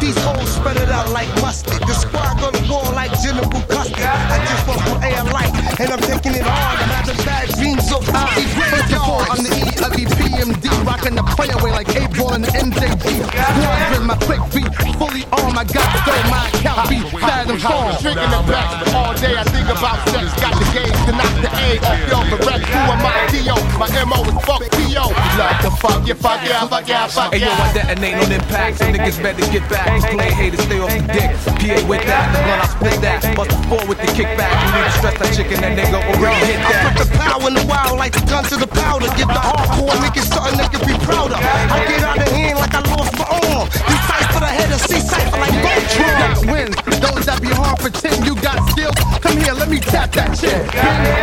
These hoes spread it out like mustard. The squad gonna go like General Custard. I just want some air light, and I'm taking it hard. I'm having bad dreams of how he First of all, I'm the E of the PMD, rocking the play away like 8Ball and the MJG. Squad with my quick feet, fully armed. I got though my account beat, and fall. Drinking the best all day. I think about sex. Got the gauge to knock the A off your correct. Who am I? D.O. My MO is fuck P.O. Love to fuck you, fuck yeah, fuck yeah, fuck Hey yo, I yeah. detonate on impacts. Niggas better get back. Play haters, stay off the dick. PA with that, the blunt I split that. Bust the four with the kickback. You need to stress that chicken, that nigga already hit that. I that. put the power in the wild like the gun to the powder. Give the hardcore niggas something they can be proud of. I get out of hand like I lost my arm. You fight for the head of C cipher like Voltron. Got wins. Those that be hard pretend you got skills. Come here, let me tap that shit.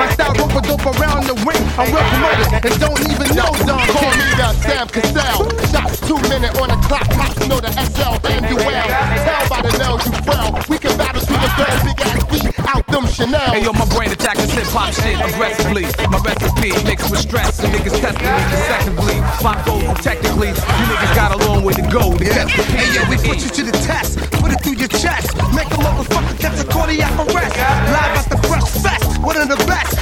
My style rope a dope around the ring. I'm well promoted and don't even know Don Call me the Sam Cassell. Shots two minute on the clock. Cops know the SL and you well. Tell by the nails you well. We can battle to the third big ass beat out them Chanel. Hey yo, my brain attacking hip hop shit aggressively. My recipe mixed with stress, and niggas testing me consecutively. My goals technically, you niggas got a long way to go to Yeah. Hey yo, we put you to the test. Put it through your chest. Make a motherfucker catch a cardiac arrest. Live at the Fresh Fest. One of the best.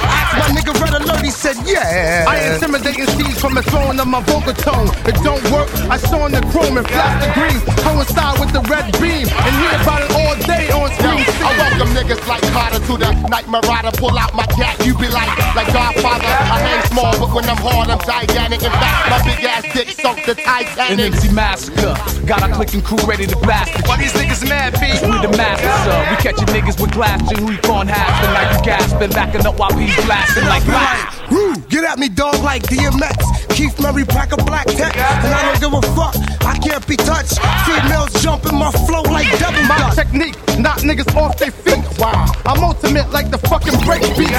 He said, yeah. I intimidate seeds from the throne of my vocal tone. It don't work. I saw in the chrome and flash the green. Coincide with the red beam and hear about it all day on Yo, screen. I welcome niggas like Carter to the night marauder. Pull out my cat, you be like, like Godfather. I hang small, but when I'm hard, I'm gigantic. In fact, my big ass dick sunk the An Titanic. MC massacre. Got our clicking crew ready to blast it. Why these niggas mad, B? We the masters, sir. We catching niggas with glass and we on half the night you gasping, backing up while we blasting like blast. Woo, get at me, dog, like DMX. Keith Murray, pack a black tech. And I don't give a fuck. I can't be touched. Females jumping my flow like double My dutch. technique, knock niggas off their feet. Wow, I'm ultimate like the fucking break beat.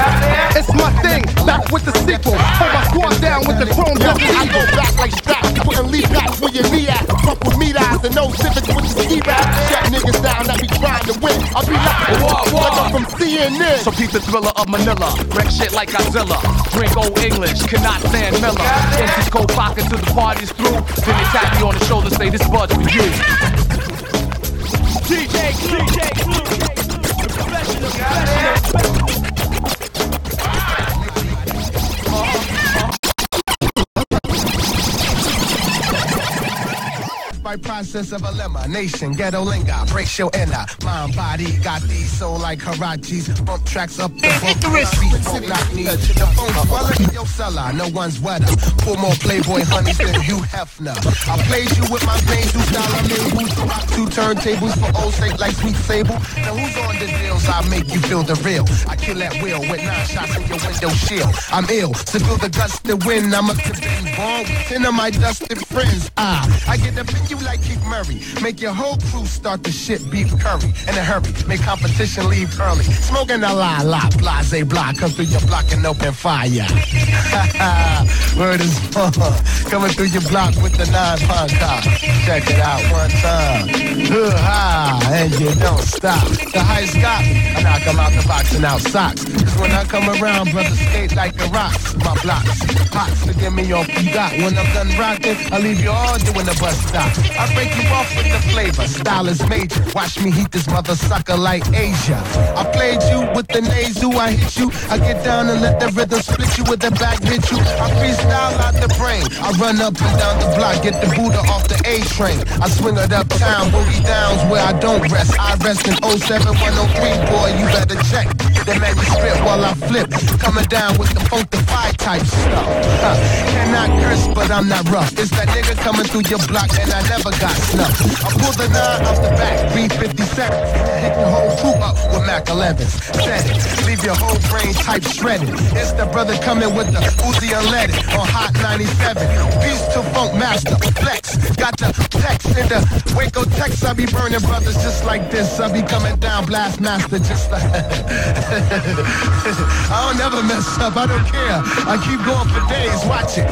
It's my thing, back with the sequel. Hold my squad down with the chrome double I go eagle. back like straps, putting leaf backs where your knee at. Fuck with me eyes and no civics with the ski rap. Shut niggas down that be trying to win. I'll be From CNN. So peep the thriller of Manila. Wreck shit like Godzilla. Drink old English, cannot stand Miller. Empty cold pocket till the party's through. Then they tap me on the shoulder, say this bud's for you. DJ Clue, DJ Clue, professional, professional. By process of elimination, ghetto linga breaks your inner mind, body. Got these soul like Harachis, bump tracks up the bump. Beat knock knees to the phone swelling in your cellar. No one's wetter. Pull more Playboy honeys than Hugh Hefner. I played you with my veins, who style I made who's to rock two turntables for old sake like sweet sable. Now who's on the deals? I make you feel the real. I kill that wheel with nine shots in your window shield. I'm ill, To feel the guts to win. I must have been born with ten of my dusted friends. Ah, I get up in like Keith Murray. Make your whole crew start the shit beef curry in a hurry. Make competition leave early. Smoking a la la, blase block. Come through your block and open fire. Word is on. Coming through your block with the nine pound car. Check it out one time. Ha, and you don't stop. The highest got me. I knock 'em out the box and out socks. Cause when I come around, brothers skate like the rocks. My blocks. Hot, so give me your you got. When I'm done rocking, I leave you all doing the bus stop. I break you off with the flavor. Style is major. Watch me heat this mother sucker like Asia. I played you with the nasal. I hit you. I get down and let the rhythm split you with the back hit you. I freestyle out the brain. I run up and down the block, get the Buddha off the A train. I swing it uptown, boogie downs where I don't rest. I rest in 07103, boy. You better check while I flip. Coming down with the funk funkified type stuff. Huh. Cannot curse, but I'm not rough. It's that nigga coming through your block and I never got snuffed. I pull the nine off the back, B57. Hit the whole crew up with Mac 11s. Set it, leave your whole brain type shredded. It's the brother coming with the Uzi unleaded on Hot 97. Peace to Funk Master, Flex. Got the text in the Waco, Texas. I be burning brothers just like this. I be coming down Blast Master just like. I don't never mess up. I don't care. I keep going for days. Watch it.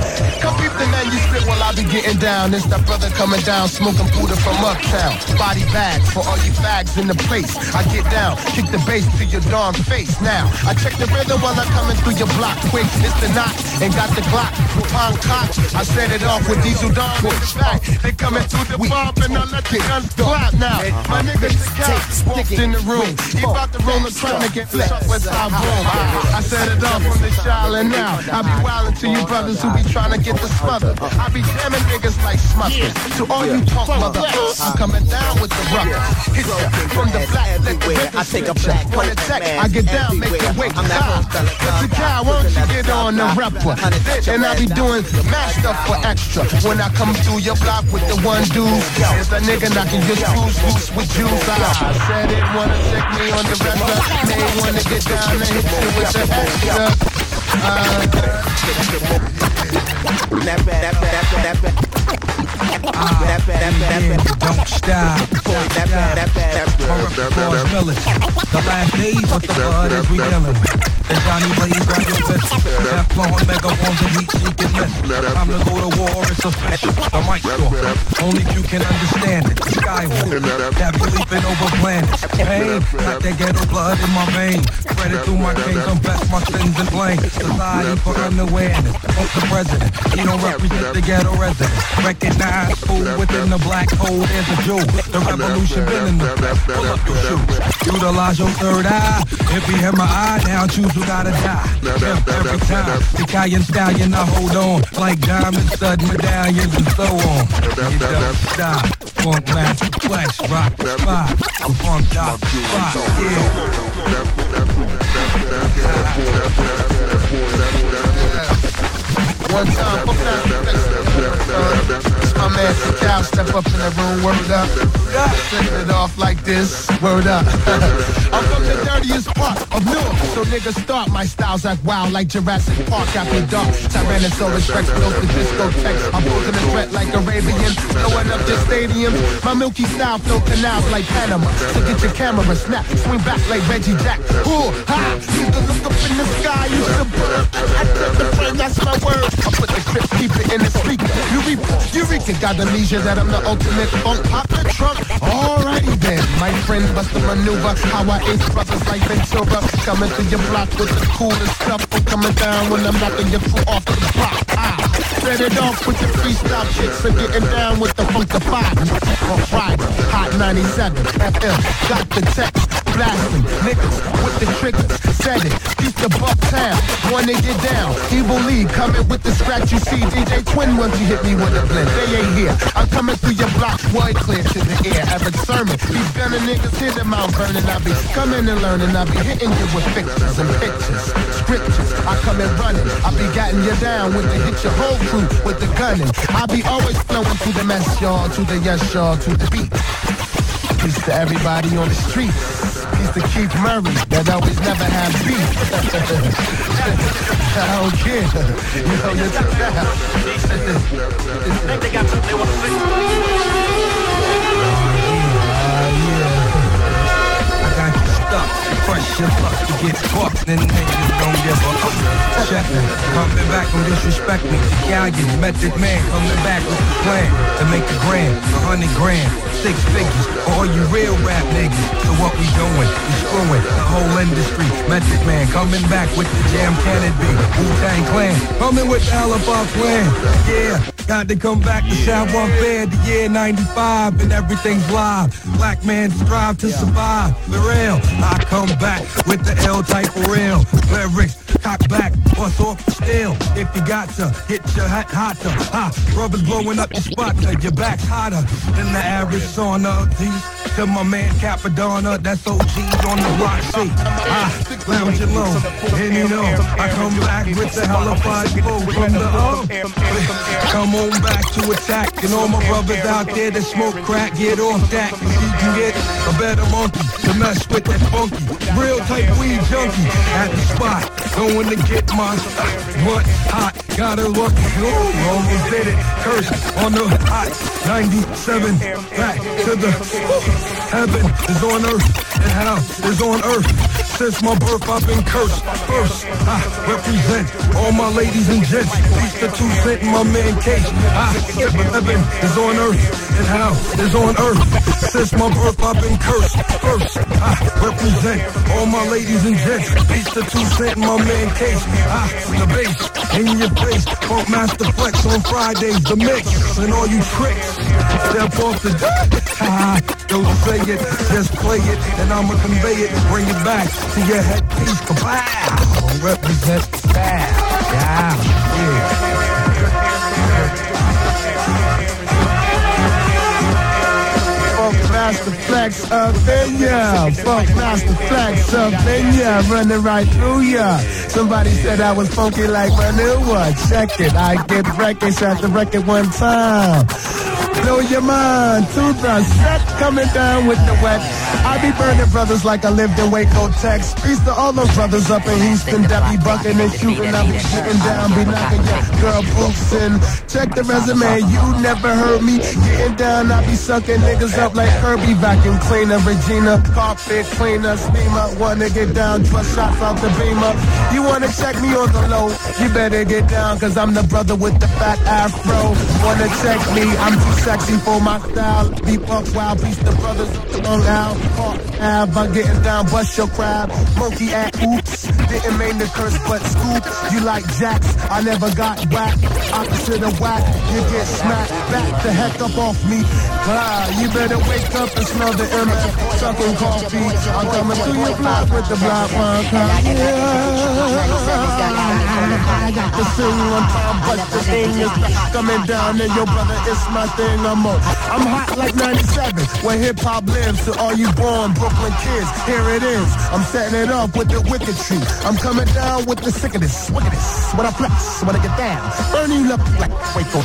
Getting down. It's that brother coming down, smoking Buddha from uptown. Body bag for all you fags in the place. I get down, kick the bass to your darn face. Now I check the rhythm while I'm coming through your block. Quick, it's the knot and got the Glock. Pong cock. I set it off with diesel. With the fact they coming through the bomb and I let the guns clap now. My nigga the walked in the room. He about to roll a trying to get flex with our boom. I set it off from the Charlotte now. I be wildin' to you brothers who be trying to get the smother. I be jamming niggas like smuckers. To all you punk mother, I'm coming down with the rubber. Hit ya from the black, let the I take a black Wanna check, I get down, make the weight I'm that high. whole fella, What's the guy, why don't you get on the rapper? And I be doing mad stuff for extra. When I come through your block with the one dude, it's a nigga knocking your screws loose with juice. I said it, wanna check me on the record. May wanna get down and hit you with the extra. Uh, That bad, that bad, that bad, that bad. That don't stop. That that that. The last days the blood. Johnny Blaze got ones and. Time to go to war, it's official. The mic. Only you can understand it. That. Pain, like that ghetto blood in my veins. Spread it through my confess my sins and blame. Society for unawareness. The president. He don't represent the ghetto resident. Recognize fool within the black hole, there's a Jew. The revolution been in the your shoes. Utilize your third eye. If you hit my eye now, choose who gotta die. Every time. The Italian stallion, I hold on. Like diamond stud medallions and so on. Stop. Funk master flex, rock spot. Funk dot spot, yeah. One time, fuck. It's my man Cal step up in the room, word up. Setting it off like this, word up. I'm from the dirtiest part of Newark, so niggas start. My styles act wild like Jurassic Park after dark. Tyrannosaurus Rex blows the discotheques. I'm posing a threat like Arabian, blowing up the stadium. My milky style flow canals like Panama. So get your camera, snap, swing back like Reggie Jack. Ooh, ha! You can look up in the sky, you should bird. I the frame, that's my word. I put the clip, keep it in the speaker. Eureka, Eureka, got that I'm the ultimate funk. Pop the trunk, alrighty then. My friend bust the maneuver, how I ace brothers like Ventura. Coming to your block with the coolest stuff. I'm coming down when I'm knocking your foot off the block. Ah, set it off with the freestyle kicks and getting down with the funk of five. Friday, Hot 97, FM, got the text. Blasting, niggas with the triggers, said it, he's the buck town, wanna get down, evil league, coming with the scratch. You see, DJ Twin once you hit me with a blend, they ain't here, I'm coming through your block, word clear to the air, Erick Sermon, these gunning niggas. Hit them out burning, I be coming and learning, I be hitting you with pictures and pictures, scriptures, I come in running, I be getting you down with the hit your whole crew with the gunning, I be always flowing to the mess, y'all, to the yes, y'all, to the beat. Peace to everybody on the street. Peace the Keith Murray that always never had beef. I don't care. You know, you're Think they got something they want to. Oh, oh, I got you stuck. Fresh and luck to get fucked, and niggas don't give a fuck. Check me. Coming back, don't disrespect me. Gallion, method man, coming back with the plan to make a grand, a hundred grand, six figures. All you real rap niggas. So what we doing? We screwing the whole industry. Method man coming back with the jam can it be? Wu-Tang Clan coming with the Alibi plan. Yeah. Got to come back to Savoir Fair the year 95 and everything's live. Black man strive to survive. The real, I come back with the L type for real. Lyrics, cock back, bust off steel. If you got to, hit your hat hotter. Ha, rubbers blowing up your spot your back's hotter than the average sauna. Peace to my man Cappadonna, that's OG's on the block seat. Ah, lounging low, and you know, I come back with the hellified flow from the up. Come on back to attack, and all my brothers out there that smoke crack, get off that. You can get a better monkey to mess with that funky, real type weed junkie at the spot. Going to get my butt hot, gotta look, ooh, almost did it. Curse on the hot 97, back to the woo, heaven is on earth, and hell is on earth. Since my birth, I've been cursed. First, I represent all my ladies and gents. Peace the two cent in my man case. I, heaven is on earth, and hell is on earth. Since my birth, I've been cursed. First, I represent all my ladies and gents. Peace the two cent in my man case. I, the bass in your face. Funk Master Flex on Fridays, the mix, and all you tricks. Step off the say it, just play it, and I'ma convey it, bring it back to your headpiece. Kabow! Represent style. Yeah, yeah. Master Flex up in ya. Funk Master Flex up in ya. Running right through ya. Somebody said I was funky like manure. Check it. I get at the record one time. Blow your mind the set coming down with the wet. I be burning brothers like I lived in Waco, Texas. Peace to all those brothers up in Houston that be bucking and shooting. I be shooting down, be knocking your girl boots in. Check the resume, you never heard me getting down. I be sucking niggas up like Kirby, vacuum cleaner, Regina, carpet cleaner, steamer. Wanna get down, plus shots out the beamer. You wanna check me on the low? You better get down, cause I'm the brother with the fat afro. Wanna check me? I'm too sexy for my style. Deep up wild, beast the brothers on out. Park Ave, I'm getting down, bust your crab. Monkey at oops, didn't mean to curse, but scoop. You like jacks, I never got whacked. Opposite of whack, you get smacked. Back the heck up off me. Ah, you better wake up and smell the MF. Sucking coffee. I'm coming through your block with the black one. Yeah. I got the sing on time, but the thing is coming down and your brother, it's my thing. I'm. I'm hot like 97, where hip hop lives. To all you born Brooklyn kids, here it is. I'm setting it up with the wicked tree. I'm coming down with the sickness, wickedness. When I flex, when I get down, burn you up like Waco.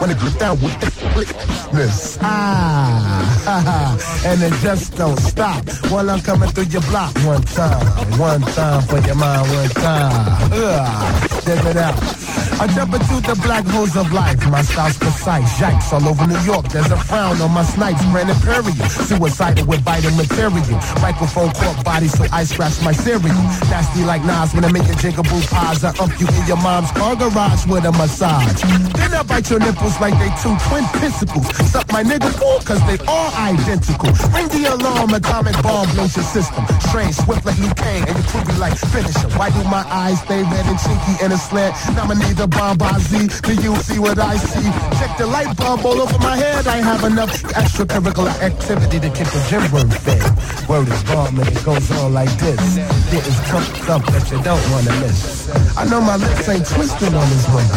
When I get down with the flickness. Ah, and it just don't stop. While I'm coming through your block one time, one time for your mind, one time. Ugh, check it out. I jump into the black holes of life. My style's precise. Yikes, all over New York. There's a frown on my snipes. Brandon Perry. Suicidal with vital material. Microphone caught body, so I scratch my cereal. Nasty like Nas when I make a jigaboo pies. I ump you in your mom's car garage with a massage. Then I bite your nipples like they two twin pincicles. Suck my niggas all cause they all identical. Ring the alarm, atomic bomb blows your system. Strange, swift like Liu Kang, and you prove like finisher. Why do my eyes stay red and chinky in a slant? Now I need a bomb by Do you see what I see? Check the light bulb all over my head. I have enough extracurricular activity to keep the gym room fed. Word is bomb and it goes on like this. There is thump that you don't wanna miss. I know my lips ain't twisted on this one.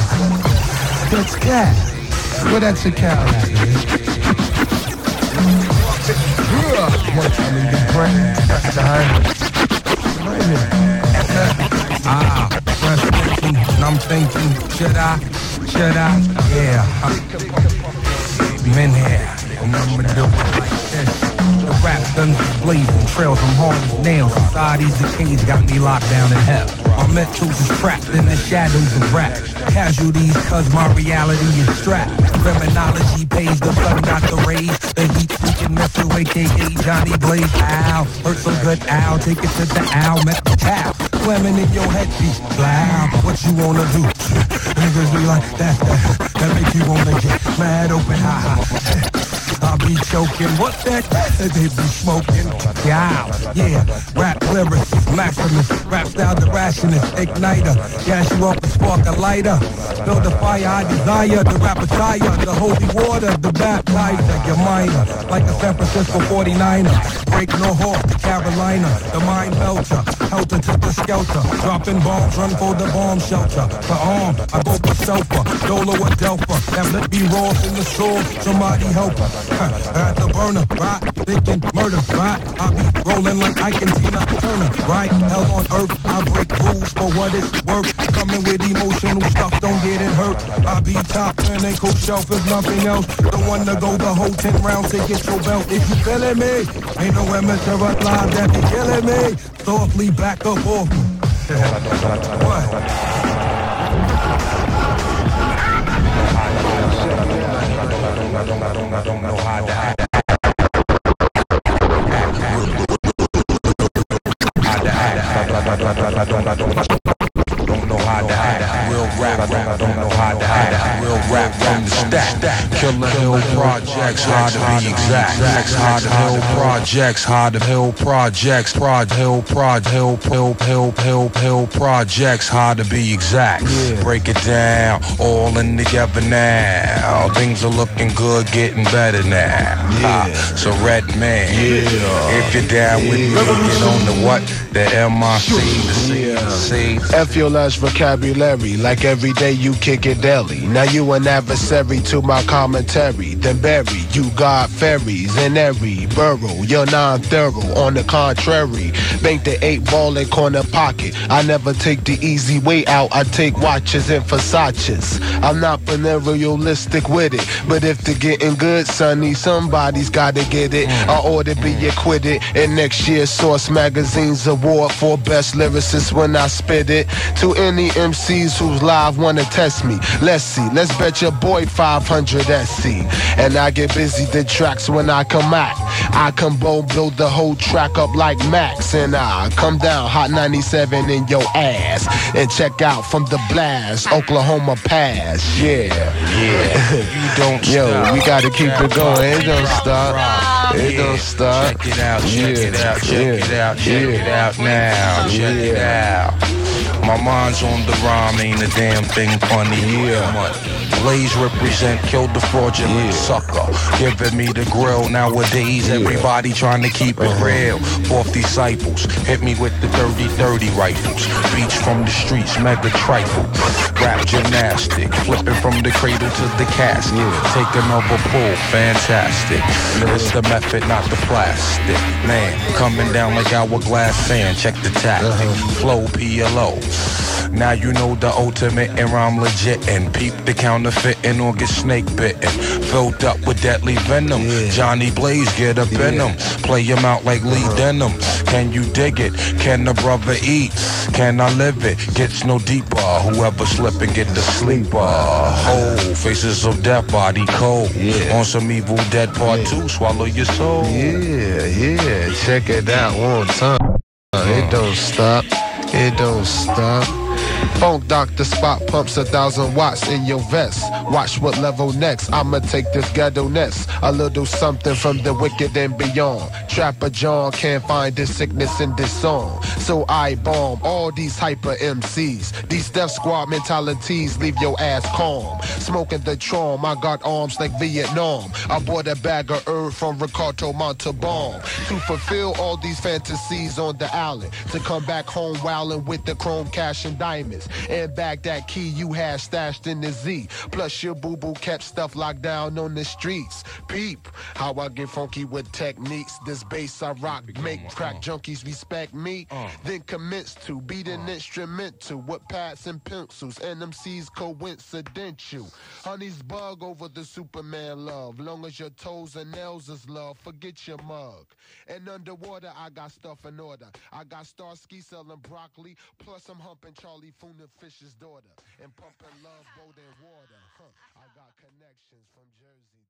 That's cat. Where that your cow at, man? In your brain, that's minute. Ah, thinking, and I'm thinking, should I, should I, yeah. I'm in here, and I'ma do it like this. The rap guns blazing, trails from hard nails. Society's the cage got me locked down in hell. My mentals is trapped in the shadows of rap. Casualties, cause my reality is strapped. Criminology pays the blood, got the rays. The heat seeking Metro, aka Johnny Blaze. Ow, hurt so good, ow. Take it to the owl, met the cow. Slamming in your head, headpiece. Loud, what you wanna do? Niggas be like, that, that, that make you wanna get mad open, ha ha. I be choking, what that? They be smoking. Yeah, yeah. Rap lyrics, Maximus. Rap style, the rationist. Igniter. Gas you up and spark a lighter. Build the fire I desire. The rap attire. The holy water. The baptizer. Your minor. Like a San Francisco 49er. Break no hawk. Carolina. The mind melter. Helter to the skelter. Dropping bombs. Run for the bomb shelter. The arm. I go for selfer. Dolo or Delpha. That lip be raw in the soul. Somebody help her. At the burner, right? Thinking murder, right? I be rolling like Ike and Tina Turner, right? Hell on earth, I break rules for what it's worth. Coming with emotional stuff, don't get it hurt. I be top and ain't cool shelf if nothing else. One to go the whole 10 rounds to get your belt. If you feeling me, ain't no amateur live that be killing me. Softly back up off what? How to act. I Don't know how to act. Real rap, I don't know how to act. Real rap from the stack. Killer Hill Projects, hard to be exact. Hard Hill Projects, hard Hill Projects, Prod Hill Prod Hill Hill Hill Hill Hill Projects, hard to be exact. Break it down, all in together now. Things are looking good, getting better now. So Red Man, if you're down with me, get on the what? The MIC, the C, the C. F your last vocabulary, like every day you kick it daily. Now you an adversary to my commentary. Then bury you got fairies in every burrow. You're non-thorough. On the contrary, bank the eight ball in corner pocket. I never take the easy way out. I take watches and Versace's. I'm not realistic with it, but if they're getting good, sonny, somebody's gotta get it. I ought to be acquitted. And next year's Source Magazine's award for best lyricist when I spit it. To any MCs who's live wanna test me, let's see. Let's bet your boy 500 SC. And I get busy the tracks when I come out. I come bold, build the whole track up like Max. And I come down hot 97 in your ass. And check out from the blast, Oklahoma Pass. Yeah. Yeah, you don't Yo, stop. we gotta keep it going. It don't stop. It don't stop. Check it out, check it out, check yeah, it out, check yeah. it out now. Check it out. My mind's on the rhyme, ain't a damn thing funny. Here. Yeah. Blaze represent, killed the fraudulent sucker. Giving me the grill nowadays. Everybody trying to keep it uh-huh. real. Fourth disciples, hit me with the 30-30 rifles. Beach from the streets, mega trifle. Rap gymnastic, flipping from the cradle to the casket. Take another pull, fantastic. It's the method, not the plastic. Man, coming down like hourglass fan. Check the tactic. Uh-huh. Flow PLO. Now you know the ultimate and I'm legit and peep the counterfeiting or get snake bitten. Filled up with deadly venom. Johnny Blaze get up in them. Play him out like Lee uh-huh. Denim. Can you dig it? Can the brother eat? Can I live it? Gets no deeper. Whoever slip and get the sleeper. Whole faces of death, body cold. On some evil dead part two. Swallow your soul. Yeah, yeah. Check it out one time. It don't stop. It don't stop. Funk Doctor Spock pumps a thousand watts in your vest. Watch what level next. I'ma take this ghetto nest. A little something from the wicked and beyond. Trapper John can't find this sickness in this song. So I bomb all these hyper MCs. These death squad mentalities leave your ass calm. Smoking the charm, I got arms like Vietnam. I bought a bag of herb from Ricardo Montalban to fulfill all these fantasies on the island. To come back home wildin' with the chrome cash and diamonds. And back that key you had stashed in the Z. Plus your boo boo kept stuff locked down on the streets. Peep how I get funky with techniques. This bass I rock make crack uh. junkies respect me. Uh. Then commence to beat an uh. instrumental with pads and pencils. NMC's coincidental. Honey's bug over the Superman love. Long as your toes and nails is love, forget your mug. And underwater, I got stuff in order. I got Starsky selling broccoli, plus I'm humping Charlie Funa Fish's daughter. And pumping love, boat and water. Huh. I got connections from Jersey.